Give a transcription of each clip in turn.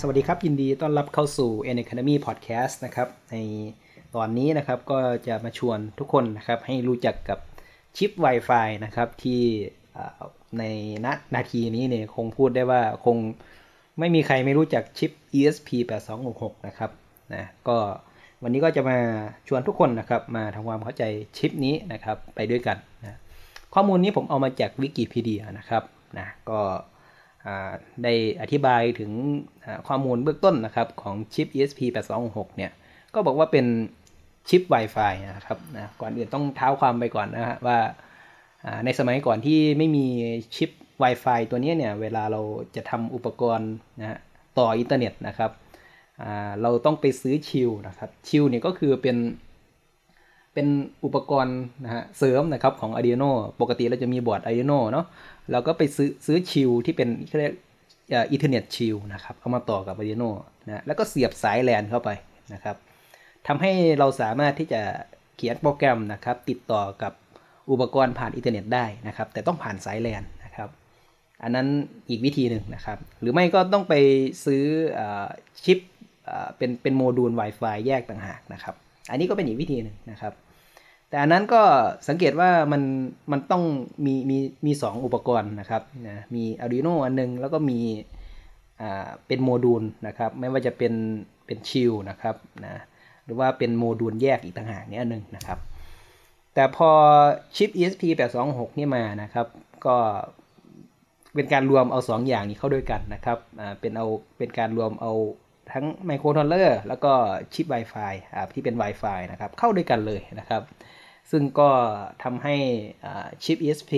สวัสดีครับ ยินดีต้อนรับเข้าสู่ N Academy Podcast นะครับในตอนนี้นะครับก็จะมาชวนทุกคนนะครับให้รู้จักกับชิป Wi-Fi นะครับที่ในณนาทีนี้เนี่ยคงพูดได้ว่าคงไม่มีใครไม่รู้จักชิป ESP 8266 นะครับนะก็วันนี้ก็จะมาชวนทุกคนนะครับมาทำความเข้าใจชิปนี้นะครับไปด้วยกันนะข้อมูลนี้ผมเอามาจากวิกิพีเดียนะครับนะก็ ได้อธิบายถึงข้อมูลเบื้องต้นนะครับของชิป ESP 8266 เนี่ย ก็บอกว่าเป็นชิป Wi-Fi นะครับนะก่อนอื่นต้องเท้าความไปก่อนนะฮะว่าในสมัยก่อนที่ไม่มีชิป Wi-Fi ตัวนี้เนี่ย เวลาเราจะทำอุปกรณ์นะต่ออินเทอร์เน็ตนะครับเราต้องไปซื้อ shield นะครับ shield เนี่ยก็คือเป็น เป็นอุปกรณ์นะฮะเสริมนะครับของ Arduino ปกติเราจะมีบอร์ด Arduino เนาะเราก็ไปซื้อซื้อ shield ที่เป็นเรียก Internet shield นะครับเอามาต่อกับ Arduino นะแล้วก็เสียบสายแลนเข้าไปนะครับทำให้เราสามารถที่จะเขียนโปรแกรมนะครับ ติดต่อกับอุปกรณ์ผ่านอินเทอร์เน็ตได้นะครับ แต่ต้องผ่านสายแลนนะครับ อันนั้นอีกวิธีหนึ่งนะครับ หรือไม่ก็ต้องไปซื้อชิปเป็นเป็นโมดูล Wi-Fi แยกต่างหากนะครับ อันนี้ก็เป็นอีกวิธีหนึ่งนะครับ แต่อันนั้นก็สังเกตว่ามันมันต้องมีมีมีสองอุปกรณ์นะครับนะมี Arduino อันนึง แล้วก็มีอ่าเป็นโมดูลนะครับ ไม่ว่าจะเป็นเป็นชิลนะครับนะหรือว่าเป็นโมดูลแยกอีกต่างหากนี่อันนึงนะครับ แต่พอชิป ESP 826นี่มานะครับ ก็เป็นการรวมเอา 2 อย่างนี้เข้าด้วยกันนะครับอ่าเป็นเอาเป็นการรวมเอาทั้งไมโครคอนโทรลเลอร์แล้วก็ชิป Wi-Fi อ่าที่เป็น Wi-Fi นะครับ เข้าด้วยกันเลยนะครับ ซึ่งก็ทำให้ชิป ESP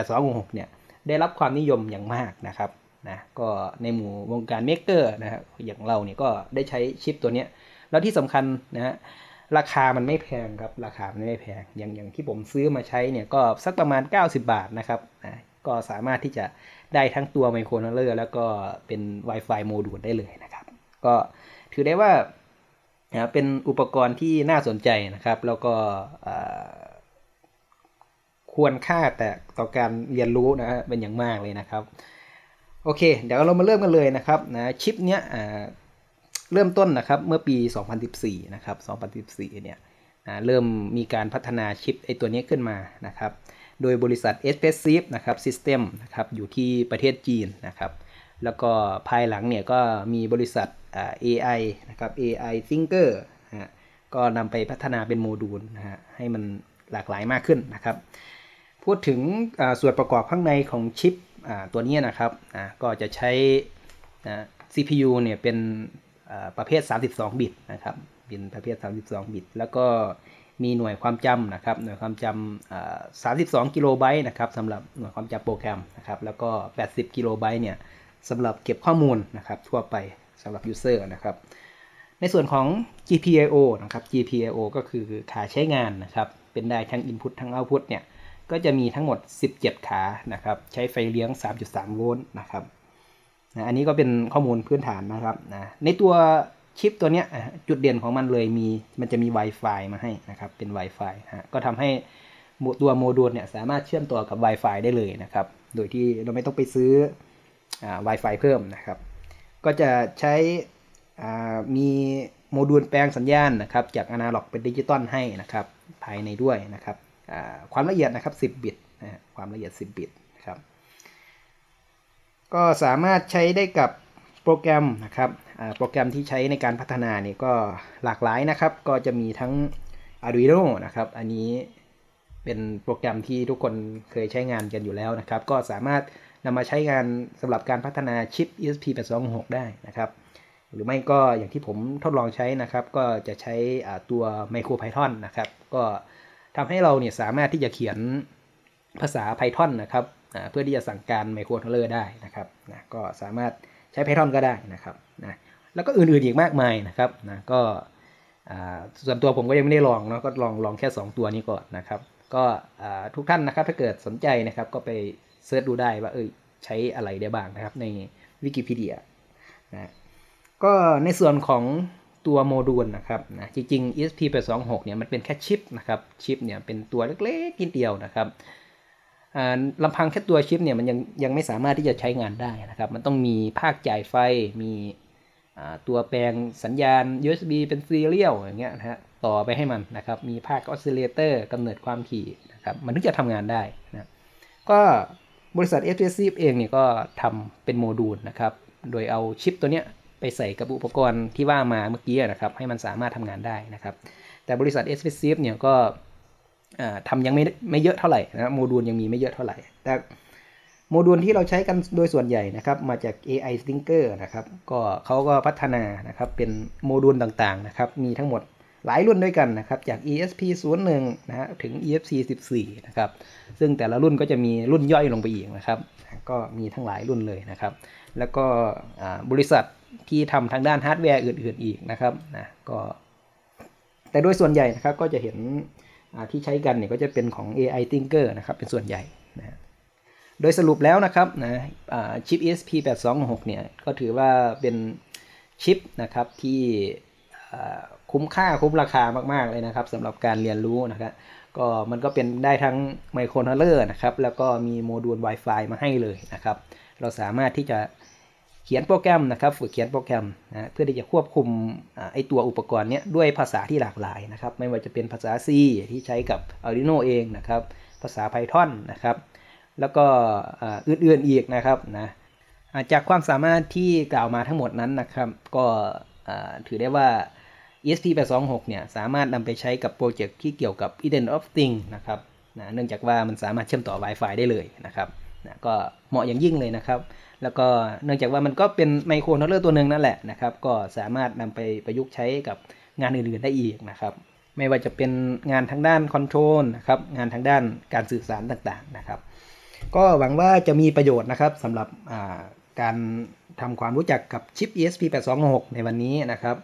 8266เนี่ยได้รับความนิยมอย่างมากนะครับนะก็ในหมู่วงการ maker นะฮะอย่างเราเนี่ยก็ได้ใช้ชิปตัวเนี้ยแล้วที่สำคัญนะฮะราคามันไม่แพงครับราคามันไม่แพงอย่างอย่างที่ผมซื้อมาใช้เนี่ยก็สักประมาณ 90 บาทนะครับนะก็สามารถที่จะได้ทั้งตัวไมโครโนเลอร์แล้วก็เป็น Wi-Fi โมดูลได้เลยนะครับ ก็ถือได้ว่า นะเป็นอุปกรณ์ที่น่าสนใจนะครับ แล้วก็ควรค่าแต่ต่อการเรียนรู้นะฮะเป็นอย่างมากเลยนะครับ โอเค เดี๋ยวเรามาเริ่มกันเลยนะครับนะชิปเนี้ยเริ่มต้นนะครับเมื่อปี 2014 นะครับ 2014 เนี่ยเริ่มมีการพัฒนาชิปไอตัวนี้ขึ้นมานะครับ โดยบริษัท e s p e s i v e นะครับ System นะครับอยู่ที่ประเทศจีนนะครับ แล้วก็ภายหลังเนี่ยก็มีบริษัท AI นะครับ AI Thinker นะฮะก็นำไปพัฒนาเป็นโมดูลนะฮะให้มันหลากหลายมากขึ้นนะครับ พูดถึงส่วนประกอบข้างในของชิปตัวนี้นะครับก็จะใช้ CPU เนี่ยเป็นประเภท 32 บิตนะครับเป็นประเภท 32 บิต แล้วก็มีหน่วยความจำนะครับ หน่วยความจำ32 กิโลไบต์นะครับสำหรับหน่วยความจำโปรแกรมนะครับ แล้วก็ 80 กิโลไบต์เนี่ย สำหรับเก็บข้อมูลนะครับทั่วไปสำหรับ User นะครับ ในส่วนของ GPIO นะครับ GPIO ก็คือขาใช้งานนะครับ เป็นได้ทั้ง Input ทั้ง Output เนี่ย ก็จะมีทั้งหมด 17 ขานะครับ ใช้ไฟเลี้ยง 3.3 โวลต์นะครับนะอันนี้ก็เป็นข้อมูลพื้นฐานนะครับนะในตัวชิปตัวเนี้ยจุดเด่นของมันเลยมีมันจะมี Wi-Fi มาให้นะครับ เป็น Wi-Fi ฮะก็ทำให้ตัวโมดูลเนี่ยสามารถเชื่อมต่อกับ Wi-Fi ได้เลยนะครับ โดยที่เราไม่ต้องไปซื้อ Wi-Fi เพิ่มนะครับ ก็จะใช้มีโมดูลแปลงสัญญาณนะครับจากอนาล็อกเป็นดิจิตอลให้นะครับภายในด้วยนะครับความละเอียดนะครับ 10 บิตนะความละเอียด 10 บิตนะครับ ก็สามารถใช้ได้กับโปรแกรมนะครับโปรแกรมที่ใช้ในการพัฒนานี่ก็หลากหลายนะครับ ก็จะมีทั้ง Arduino นะครับ อันนี้เป็นโปรแกรมที่ทุกคนเคยใช้งานกันอยู่แล้วนะครับ ก็สามารถ นำมาใช้งานสำหรับการพัฒนาชิป ESP8266 ได้นะครับ หรือไม่ก็อย่างที่ผมทดลองใช้นะครับ ก็จะใช้ตัว MicroPython นะครับ ก็ทำให้เราเนี่ยสามารถที่จะเขียนภาษา Python นะครับเพื่อที่จะสั่งการ Microcontroller ได้นะครับนะก็สามารถใช้ Python ก็ได้นะครับนะแล้วก็อื่นๆอีกมากมายนะครับนะก็ส่วนตัวผมก็ยังไม่ได้ลองเนาะก็ลองลองแค่ 2 ตัวนี้ก่อนนะครับ ก็ทุกท่านนะครับถ้าเกิดสนใจนะครับก็ไป เซิร์ชดูได้ว่าเออใช้อะไรได้บ้างนะครับ ในวิกิพีเดียนะก็ในส่วนของตัวโมดูลนะครับนะจริงๆ ESP8266 เนี่ยมันเป็นแค่ชิปนะครับชิปเนี่ยเป็นตัวเล็กๆนิดเดียวนะครับลำพังแค่ตัวชิปเนี่ยมันยังยังไม่สามารถที่จะใช้งานได้นะครับ มันต้องมีภาคจ่ายไฟมีตัวแปลงสัญญาณ USB เป็น serial อย่างเงี้ยนะฮะต่อไปให้มันนะครับ มีภาค oscillator กำเนิดความถี่นะครับ มันถึงจะทำงานได้นะก็ บริษัท f อ c เองเนี่ยก็ทำเป็นโมดูลนะครับ โดยเอาชิปตัวเนี้ยไปใส่กับอุปกรณ์ที่ว่ามาเมื่อกี้นะครับ ให้มันสามารถทำงานได้นะครับ แต่บริษัท s อ c เนี่ยก็ทำยังไม่ไม่เยอะเท่าไหร่นะโมดูลยังมีไม่เยอะเท่าไหร่ แต่โมดูลที่เราใช้กันโดยส่วนใหญ่นะครับ มาจาก AI Thinker นะครับ ก็เขาก็พัฒนานะครับเป็นโมดูลต่างๆนะครับ มีทั้งหมด หลายรุ่นด้วยกันนะครับ จาก ESP01 นะฮะถึง ESP14 นะครับ ซึ่งแต่ละรุ่นก็จะมีรุ่นย่อยลงไปอีกนะครับ ก็มีทั้งหลายรุ่นเลยนะครับ แล้วก็บริษัทที่ทำทางด้านฮาร์ดแวร์อื่นๆอีกนะครับนะก็ แต่โดยส่วนใหญ่นะครับก็จะเห็นที่ใช้กันเนี่ยก็จะเป็นของ AI Thinker นะครับ เป็นส่วนใหญ่นะโดยสรุปแล้วนะครับนะชิป ESP8266 เนี่ยก็ถือว่าเป็นชิปนะครับที่ คุ้มค่าคุ้มราคามาก ๆ เลยนะครับสำหรับการเรียนรู้นะครับก็มันก็เป็นได้ทั้งไมโครโทรเลอร์นะครับ แล้วก็มีโมดูล Wi-Fi มาให้เลยนะครับ เราสามารถที่จะเขียนโปรแกรมนะครับฝึกเขียนโปรแกรมนะเพื่อที่จะควบคุมไอตัวอุปกรณ์นี้ด้วยภาษาที่หลากหลายนะครับ ไม่ว่าจะเป็นภาษา C ที่ใช้กับ Arduino เองนะครับ ภาษา Python นะครับ แล้วก็อื่นๆอีกนะครับนะจากความสามารถที่กล่าวมาทั้งหมดนั้นนะครับ ก็ถือได้ว่า ESP8266 เนี่ยสามารถนำไปใช้กับโปรเจกต์ที่เกี่ยวกับ Internet of Things นะครับนะเนื่องจากว่ามันสามารถเชื่อมต่อ Wi-Fi ได้เลยนะครับนะก็เหมาะอย่างยิ่งเลยนะครับ แล้วก็เนื่องจากว่ามันก็เป็นไมโครคอนโทรลเลอร์ตัวหนึ่งนั่นแหละนะครับก็สามารถนำไปประยุกต์ใช้กับงานอื่นๆได้อีกนะครับไม่ว่าจะเป็นงานทางด้าน control นะครับงานทางด้านการสื่อสารต่างๆนะครับ ก็หวังว่าจะมีประโยชน์นะครับสำหรับการทำความรู้จักกับชิป ESP826 ในวันนี้นะครับ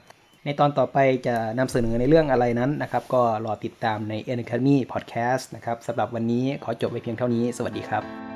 ในตอนต่อไปจะนำเสนอในเรื่องอะไรนั้นนะครับ ก็รอติดตามใน Academy Podcast นะครับสำหรับวันนี้ขอจบไว้เพียงเท่านี้ สวัสดีครับ